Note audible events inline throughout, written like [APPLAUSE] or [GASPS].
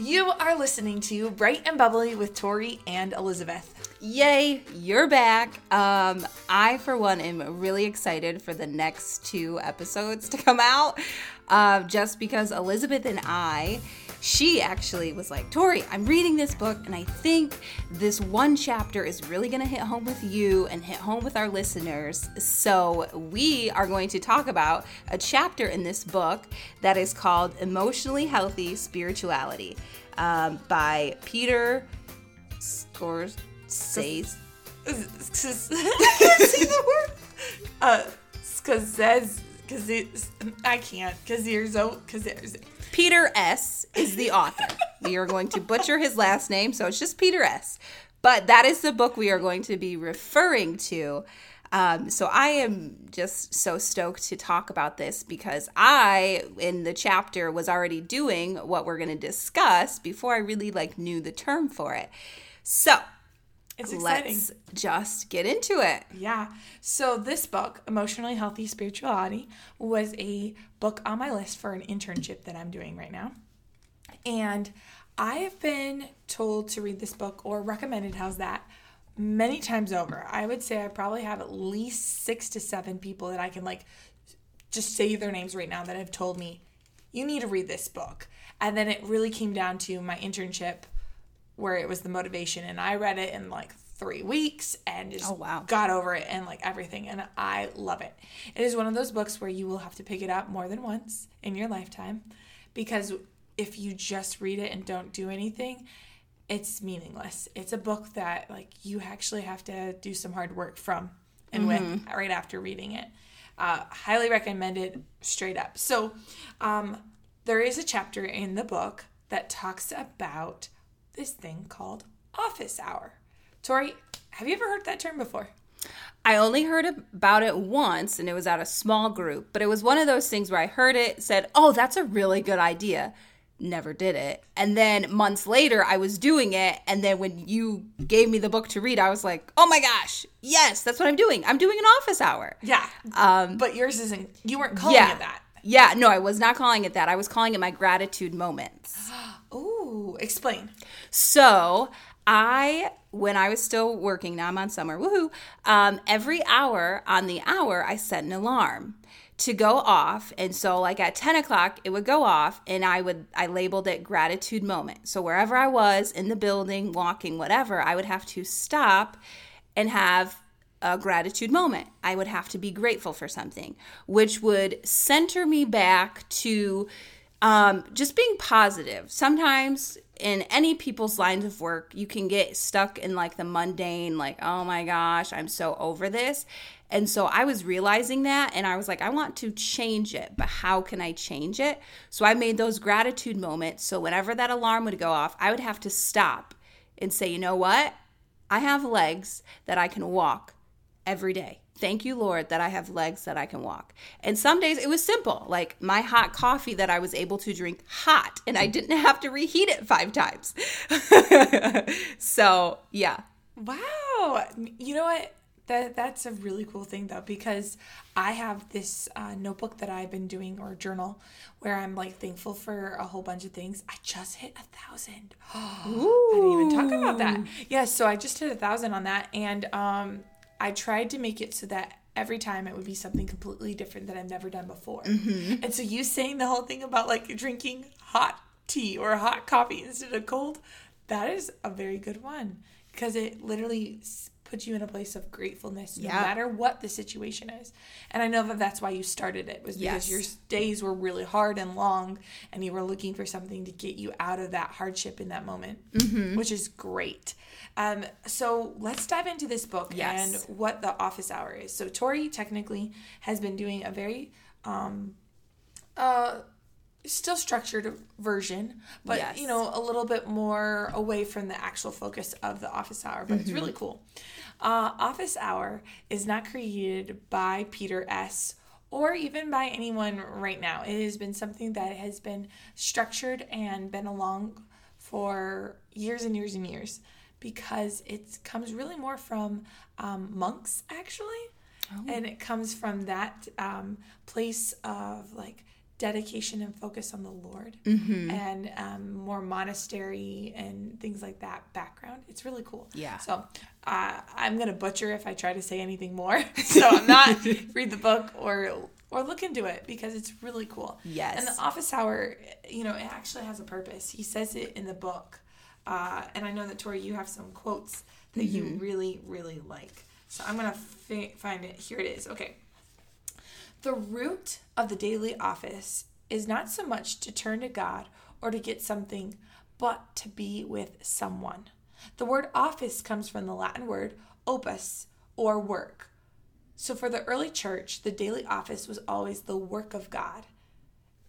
You are listening to Bright and Bubbly with Tori and Elizabeth. Yay, you're back. Um, I, for one, am really excited for the next two episodes to come out. Uh, just because Elizabeth and I she actually was like, Tori, I'm reading this book, and I think this one chapter is really going to hit home with you and hit home with our listeners. So, we are going to talk about a chapter in this book that is called Emotionally Healthy Spirituality um, by Peter Scores [LAUGHS] Says. See the word? Uh, says, cause it's, I can't, cause you're there's, cause there's, Peter S. is the author. we are going to butcher his last name, so it's just Peter S. But that is the book we are going to be referring to. Um, so I am just so stoked to talk about this because I, in the chapter, was already doing what we're going to discuss before I really like knew the term for it. So it's exciting. Let's just get into it. Yeah. So this book, Emotionally Healthy Spirituality, was a book on my list for an internship that I'm doing right now. And I have been told to read this book or recommended how's that many times over. I would say I probably have at least 6 to 7 people that I can like just say their names right now that have told me you need to read this book. And then it really came down to my internship where it was the motivation and I read it in like three weeks and just oh, wow. got over it and like everything and I love it. It is one of those books where you will have to pick it up more than once in your lifetime because if you just read it and don't do anything, it's meaningless. It's a book that like you actually have to do some hard work from and mm-hmm. with right after reading it. Uh, highly recommended straight up. So, um, there is a chapter in the book that talks about this thing called office hour. Tori, have you ever heard that term before? I only heard about it once and it was at a small group, but it was one of those things where I heard it, said, Oh, that's a really good idea. Never did it. And then months later, I was doing it. And then when you gave me the book to read, I was like, Oh my gosh, yes, that's what I'm doing. I'm doing an office hour. Yeah. Um, but yours isn't, you weren't calling yeah. it that. Yeah, no, I was not calling it that. I was calling it my gratitude moments. [GASPS] Ooh, explain. So I, when I was still working, now I'm on summer, woohoo, um, every hour on the hour, I set an alarm to go off. And so like at 10 o'clock, it would go off and I would, I labeled it gratitude moment. So wherever I was in the building, walking, whatever, I would have to stop and have a gratitude moment. I would have to be grateful for something, which would center me back to um, just being positive. Sometimes in any people's lines of work, you can get stuck in like the mundane, like, oh my gosh, I'm so over this. And so I was realizing that and I was like, I want to change it, but how can I change it? So I made those gratitude moments. So whenever that alarm would go off, I would have to stop and say, you know what? I have legs that I can walk every day. Thank you, Lord, that I have legs that I can walk. And some days it was simple, like my hot coffee that I was able to drink hot and I didn't have to reheat it five times. [LAUGHS] so, yeah. Wow. You know what? That, that's a really cool thing though because I have this uh, notebook that I've been doing or journal where I'm like thankful for a whole bunch of things. I just hit a thousand. [GASPS] I didn't even talk about that. Yes, yeah, so I just hit a thousand on that, and um, I tried to make it so that every time it would be something completely different that I've never done before. Mm-hmm. And so you saying the whole thing about like drinking hot tea or hot coffee instead of cold, that is a very good one because it literally puts you in a place of gratefulness no matter what the situation is. And I know that that's why you started it was because yes. your days were really hard and long and you were looking for something to get you out of that hardship in that moment, mm-hmm. which is great. Um, so let's dive into this book yes. and what the office hour is. So Tori technically has been doing a very um, uh, still structured version, but yes. you know, a little bit more away from the actual focus of the office hour, but mm-hmm. it's really cool. Uh, office hour is not created by Peter S. or even by anyone right now. It has been something that has been structured and been along for years and years and years because it comes really more from um, monks actually. Oh. And it comes from that um, place of like dedication and focus on the Lord and um, more monastery and things like that background. It's really cool. Yeah. So uh, I'm gonna butcher if I try to say anything more. [LAUGHS] [LAUGHS] so I'm not read the book or or look into it because it's really cool. Yes. And the office hour, you know, it actually has a purpose. He says it in the book, uh, and I know that Tori, you have some quotes that you really really like. So I'm gonna fi- find it. Here it is. Okay. The root of the daily office is not so much to turn to God or to get something, but to be with someone. The word office comes from the Latin word opus or work. So for the early church, the daily office was always the work of God.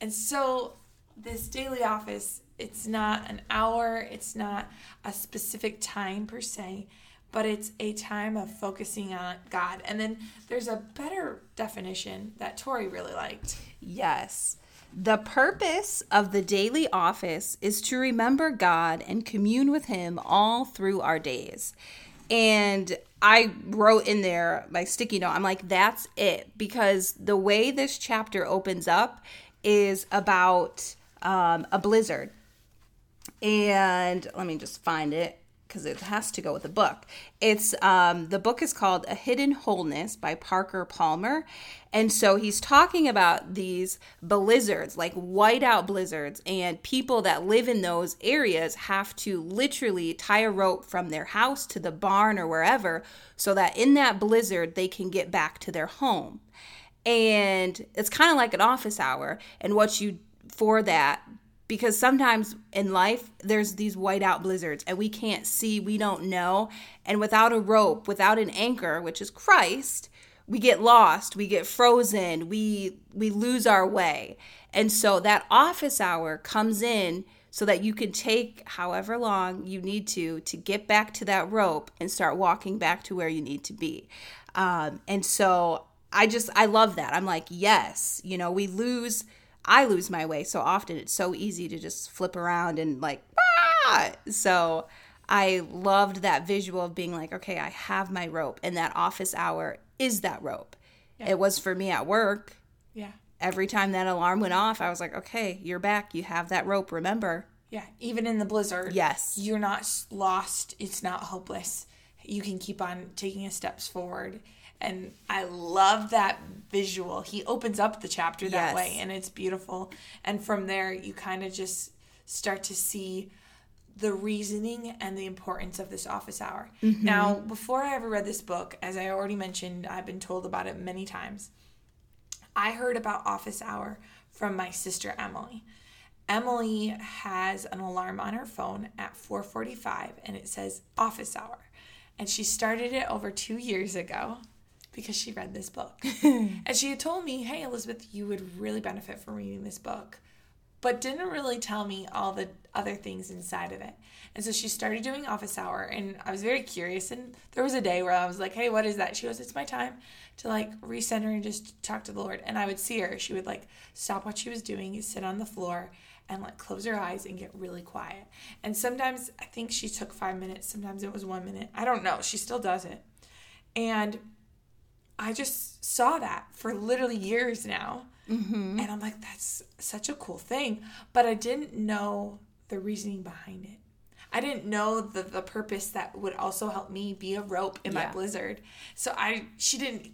And so this daily office, it's not an hour, it's not a specific time per se, but it's a time of focusing on God. And then there's a better definition that Tori really liked. Yes. The purpose of the daily office is to remember God and commune with Him all through our days. And I wrote in there my sticky note, I'm like, that's it. Because the way this chapter opens up is about um, a blizzard. And let me just find it because it has to go with the book. It's um, the book is called A Hidden Wholeness by Parker Palmer, and so he's talking about these blizzards, like whiteout blizzards, and people that live in those areas have to literally tie a rope from their house to the barn or wherever, so that in that blizzard they can get back to their home. And it's kind of like an office hour, and what you for that because sometimes in life there's these whiteout blizzards and we can't see, we don't know, and without a rope, without an anchor, which is Christ, we get lost, we get frozen, we we lose our way. And so that office hour comes in so that you can take however long you need to to get back to that rope and start walking back to where you need to be. Um, and so I just I love that. I'm like, yes, you know, we lose I lose my way so often. It's so easy to just flip around and like, ah! So I loved that visual of being like, okay, I have my rope, and that office hour is that rope. Yeah. It was for me at work. Yeah. Every time that alarm went off, I was like, okay, you're back. You have that rope. Remember? Yeah. Even in the blizzard. Yes. You're not lost. It's not hopeless. You can keep on taking a steps forward. And I love that visual. He opens up the chapter that Yes. way and it's beautiful. And from there you kind of just start to see the reasoning and the importance of this office hour. Mm-hmm. Now, before I ever read this book, as I already mentioned, I've been told about it many times. I heard about office hour from my sister Emily. Emily has an alarm on her phone at 4:45 and it says office hour. And she started it over 2 years ago because she read this book. [LAUGHS] and she had told me, "Hey Elizabeth, you would really benefit from reading this book." But didn't really tell me all the other things inside of it. And so she started doing office hour and I was very curious and there was a day where I was like, "Hey, what is that?" She goes, "It's my time to like recenter and just talk to the Lord." And I would see her, she would like stop what she was doing, sit on the floor and like close her eyes and get really quiet. And sometimes I think she took 5 minutes, sometimes it was 1 minute. I don't know. She still does it. And I just saw that for literally years now. And I'm like, that's such a cool thing. But I didn't know the reasoning behind it. I didn't know the, the purpose that would also help me be a rope in my blizzard. So I she didn't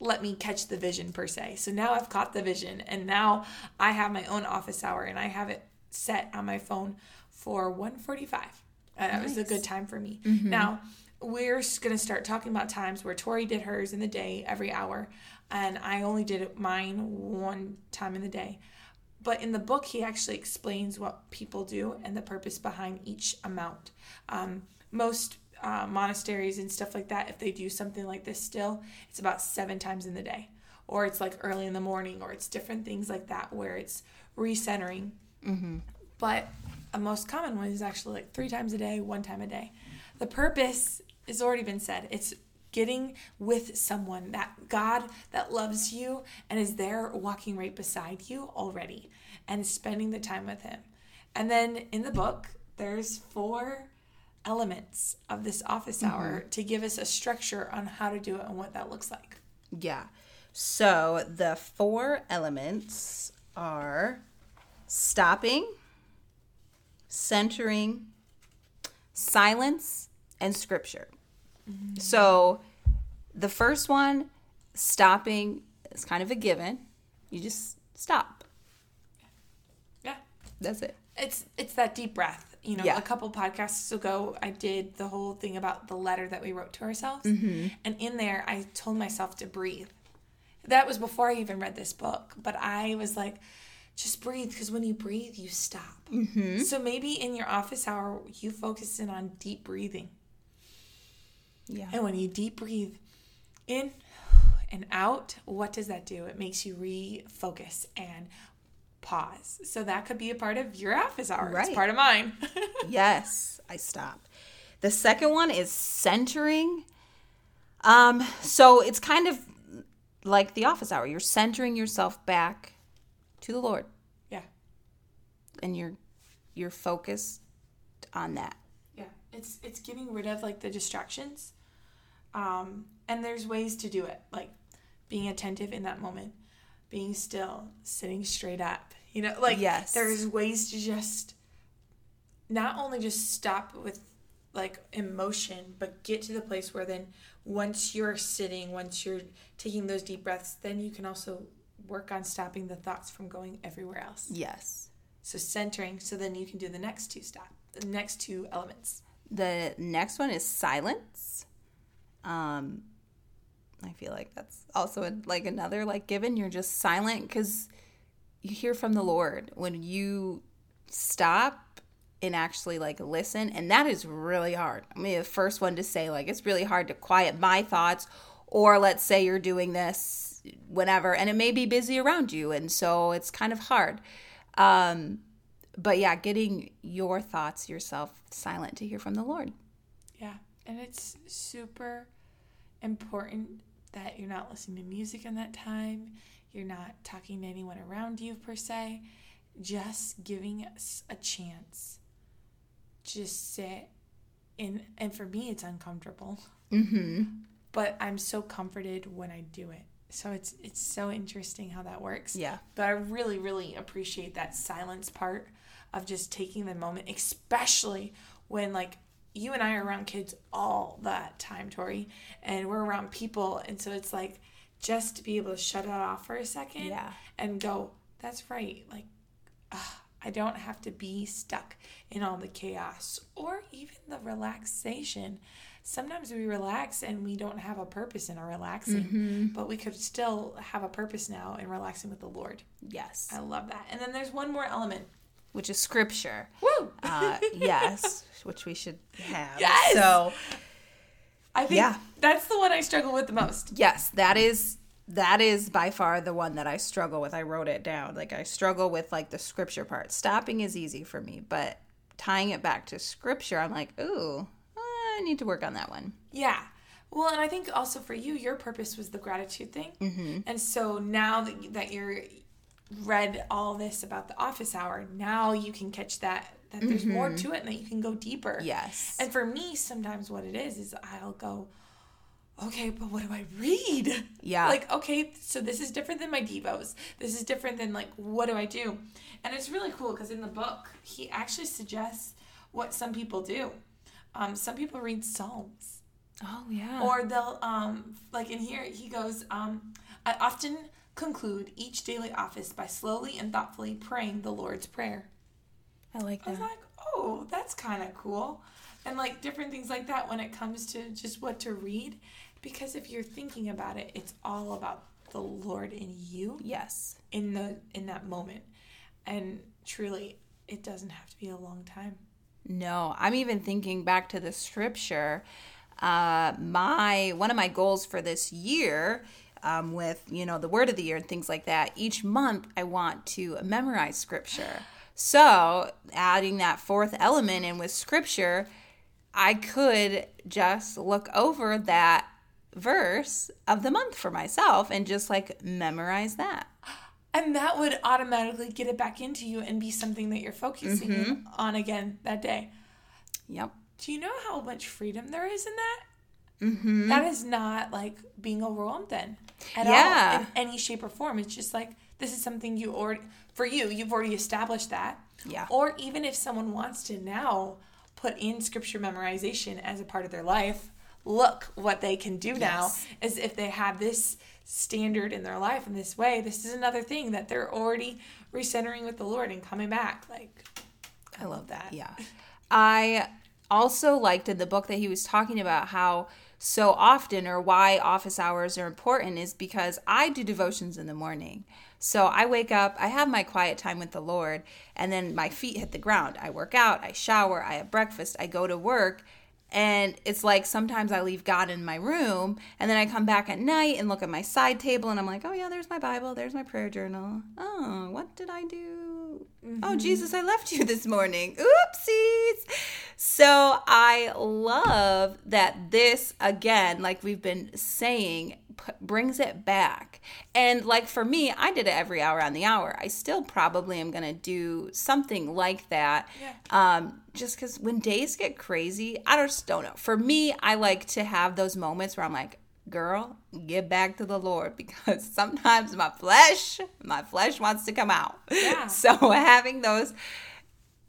let me catch the vision per se. So now I've caught the vision and now I have my own office hour and I have it set on my phone for 145. Uh, that was a good time for me. Now, we're going to start talking about times where Tori did hers in the day every hour, and I only did mine one time in the day. But in the book, he actually explains what people do and the purpose behind each amount. Um, most uh, monasteries and stuff like that, if they do something like this still, it's about seven times in the day. Or it's like early in the morning, or it's different things like that where it's recentering. But a most common one is actually like three times a day, one time a day. The purpose has already been said. It's getting with someone that God that loves you and is there walking right beside you already and spending the time with him. And then in the book, there's four elements of this office mm-hmm. hour to give us a structure on how to do it and what that looks like. Yeah. So the four elements are stopping, centering, silence, and scripture. So the first one, stopping, is kind of a given. You just stop. Yeah. That's it. It's it's that deep breath. You know, Yeah. a couple podcasts ago, I did the whole thing about the letter that we wrote to ourselves, Mm-hmm. and in there, I told myself to breathe. That was before I even read this book, but I was like, just breathe because when you breathe, you stop. Mm-hmm. So maybe in your office hour, you focus in on deep breathing, Yeah. and when you deep breathe in and out, what does that do? It makes you refocus and pause. So that could be a part of your office hour. It's Right. part of mine. [LAUGHS] yes, I stop. The second one is centering. Um, so it's kind of like the office hour. You're centering yourself back to the Lord yeah. and you're you're focused on that. Yeah. It's it's getting rid of like the distractions. Um and there's ways to do it. Like being attentive in that moment, being still, sitting straight up. You know, like Yes. there's ways to just not only just stop with like emotion, but get to the place where then once you're sitting, once you're taking those deep breaths, then you can also work on stopping the thoughts from going everywhere else. Yes. So centering, so then you can do the next two stop, the next two elements. The next one is silence. Um, I feel like that's also a, like another like given. You're just silent because you hear from the Lord when you stop and actually like listen, and that is really hard. I mean, the first one to say like it's really hard to quiet my thoughts, or let's say you're doing this whenever, and it may be busy around you, and so it's kind of hard. Um, but yeah, getting your thoughts yourself silent to hear from the Lord. Yeah, and it's super important that you're not listening to music in that time. You're not talking to anyone around you per se. Just giving us a chance. Just sit in, and for me, it's uncomfortable, Mm-hmm. but I'm so comforted when I do it. So it's it's so interesting how that works. Yeah. But I really, really appreciate that silence part of just taking the moment, especially when like you and I are around kids all that time, Tori, and we're around people, and so it's like just to be able to shut it off for a second Yeah. and go, that's right, like I don't have to be stuck in all the chaos or even the relaxation. Sometimes we relax and we don't have a purpose in our relaxing, mm-hmm. but we could still have a purpose now in relaxing with the Lord. Yes. I love that. And then there's one more element. Which is scripture. Woo! Uh, [LAUGHS] yes, which we should have. Yes! So I think yeah. that's the one I struggle with the most. yes, that is that is by far the one that I struggle with. I wrote it down. Like I struggle with like the scripture part. Stopping is easy for me, but tying it back to scripture, I'm like, ooh, I need to work on that one. Yeah. Well, and I think also for you, your purpose was the gratitude thing. Mm-hmm. And so now that, that you're read all this about the office hour, now you can catch that that there's more to it and that you can go deeper. Yes. And for me, sometimes what it is is I'll go, okay, but what do I read? Yeah. Like, okay, so this is different than my Devos. This is different than like, what do I do? And it's really cool because in the book, he actually suggests what some people do. Um, some people read Psalms Oh yeah. or they'll um like in here he goes um i often conclude each daily office by slowly and thoughtfully praying the lord's prayer I like that. i was like oh that's kind of cool and like different things like that when it comes to just what to read because if you're thinking about it it's all about the lord in you Yes. in the in that moment and truly it doesn't have to be a long time No, I'm even thinking back to the scripture. Uh, my one of my goals for this year, um, with you know the word of the year and things like that. Each month, I want to memorize scripture. So, adding that fourth element in with scripture, I could just look over that verse of the month for myself and just like memorize that. And that would automatically get it back into you and be something that you're focusing Mm-hmm. on again that day. Yep. Do you know how much freedom there is in that? Mm-hmm. is not like being overwhelmed then at Yeah. all in any shape or form. It's just like, this is something you already for you you've already established that Yeah. or even if someone wants to now put in scripture memorization as a part of their life look what they can do now Yes. as if they have this standard in their life in this way this is another thing that they're already recentering with the lord and coming back like i love that [LAUGHS] Yeah. I also liked in the book that he was talking about how so often or why office hours are important is because I do devotions in the morning. So I wake up, I have my quiet time with the Lord, and then my feet hit the ground. I work out, I shower, I have breakfast, I go to work. And it's like sometimes I leave God in my room and then I come back at night and look at my side table and I'm like, oh, yeah, there's my Bible, there's my prayer journal. Oh, what did I do? Oh, Jesus, I left you [LAUGHS] this morning. Oopsies. So I love that this, again, like we've been saying, p- brings it back. And like for me, I did it every hour on the hour. I still probably am going to do something like that. Yeah. Um, just because when days get crazy, I just don't know. For me, I like to have those moments where I'm like, girl, get back to the Lord [LAUGHS] because sometimes my flesh, my flesh wants to come out. Yeah. [LAUGHS] So having those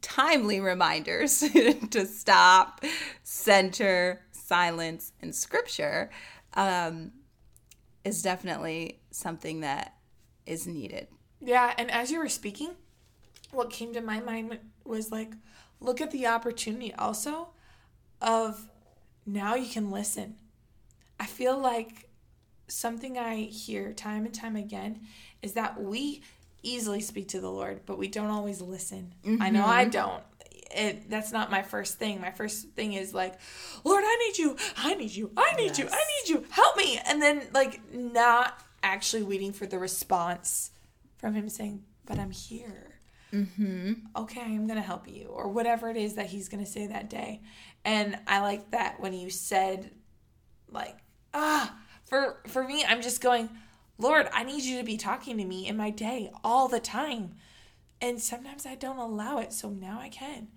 timely reminders [LAUGHS] to stop, center, silence, and scripture um, is definitely something that is needed. Yeah, and as you were speaking, what came to my mind was like, look at the opportunity also of now you can listen. I feel like something I hear time and time again is that we easily speak to the Lord, but we don't always listen. I know I don't. It, that's not my first thing. My first thing is like, Lord, I need you. I need you. I need you. I need you. Help me. And then like not actually waiting for the response from him saying, "But I'm here." Mm-hmm. Okay, I'm gonna help you, or whatever it is that he's gonna say that day. And I like that when you said, like, ah, for for me, I'm just going, Lord, I need you to be talking to me in my day all the time, and sometimes I don't allow it, so now I can.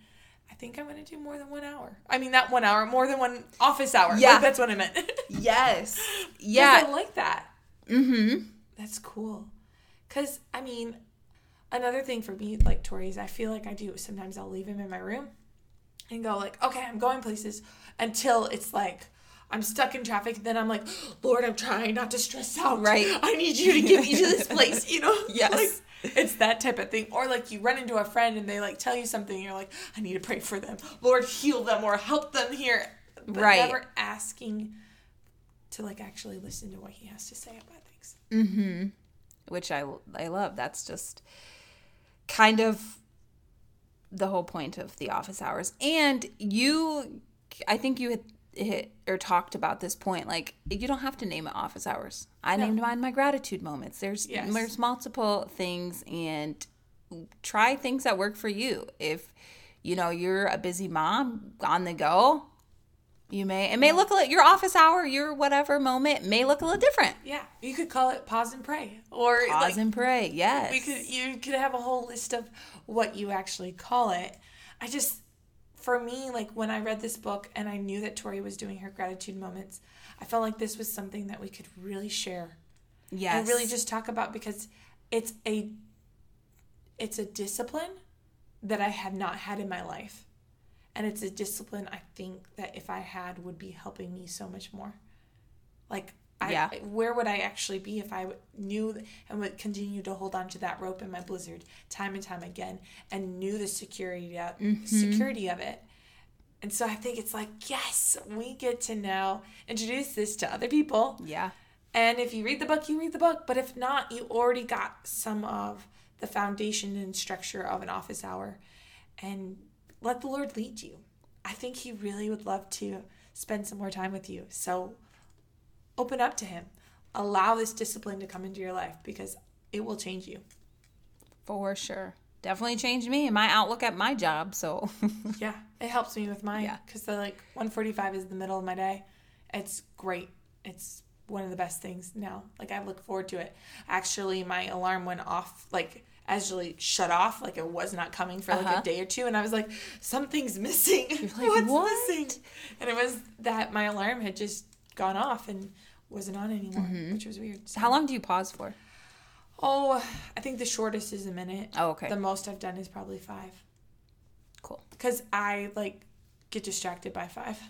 I think I'm gonna do more than one hour. I mean, not one hour, more than one office hour. Yeah. Like, that's what I meant. [LAUGHS] yes. Yeah. I like that. Mm-hmm. That's cool. Cause I mean, another thing for me, like Tori, is I feel like I do. Sometimes I'll leave him in my room and go like, okay, I'm going places until it's like I'm stuck in traffic. Then I'm like, Lord, I'm trying not to stress out. Right. [LAUGHS] I need you to get me to this place. You know. [LAUGHS] Yes. Like, it's that type of thing. Or like you run into a friend and they like tell you something. And you're like, I need to pray for them. Lord, heal them or help them here. But Right. never asking to like actually listen to what he has to say about things. Mm-hmm. Which I I love. That's just kind of the whole point of the office hours. And you, I think you had hit or talked about this point. Like you don't have to name it office hours. I No. named mine my gratitude moments. There's Yes. there's multiple things, and try things that work for you. If you know you're a busy mom on the go. You may it may look like your office hour, your whatever moment may look a little different. Yeah, you could call it pause and pray, or Pause like and pray. Yes. we could you could have a whole list of what you actually call it. I just, for me, like when I read this book and I knew that Tori was doing her gratitude moments, I felt like this was something that we could really share yes. and really just talk about because it's a, it's a discipline that I have not had in my life, and it's a discipline I think that if I had would be helping me so much more. Like I, Yeah. where would I actually be if I knew and would continue to hold on to that rope in my blizzard time and time again and knew the security of, mm-hmm. security of it. And so I think it's like, yes, we get to now introduce this to other people. Yeah. And if you read the book, you read the book. But if not, you already got some of the foundation and structure of an office hour. And let the Lord lead you. I think He really would love to spend some more time with you. So open up to Him. Allow this discipline to come into your life because it will change you. For sure. Definitely changed me and my outlook at my job. So [LAUGHS] Yeah, it helps me with mine Yeah. because the like 145 is the middle of my day. It's great. It's one of the best things now. Like I look forward to it. Actually, my alarm went off like actually shut off like it was not coming for like Uh-huh. a day or two and I was like something's missing. [LAUGHS] like, What's "What?" missing? And it was that my alarm had just gone off and wasn't on anymore, mm-hmm. which was weird. So- how long do you pause for? Oh, I think the shortest is a minute. Oh, okay. The most I've done is probably five. Cool. Because I like get distracted by five. [LAUGHS]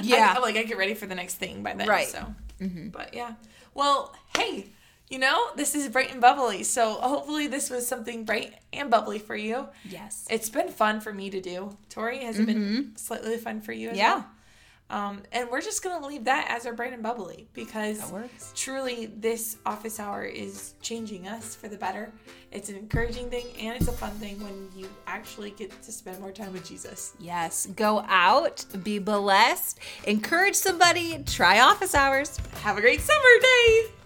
Yeah. I, like I get ready for the next thing by then. Right. So, mm-hmm. but yeah. Well, hey, you know this is bright and bubbly. So hopefully this was something bright and bubbly for you. yes. It's been fun for me to do. Tori, has it been mm-hmm. slightly fun for you as Yeah. well? Um, and we're just gonna leave that as our bright and bubbly because truly this office hour is changing us for the better. It's an encouraging thing and it's a fun thing when you actually get to spend more time with Jesus. Yes. Go out, be blessed, encourage somebody, try office hours. Have a great summer day!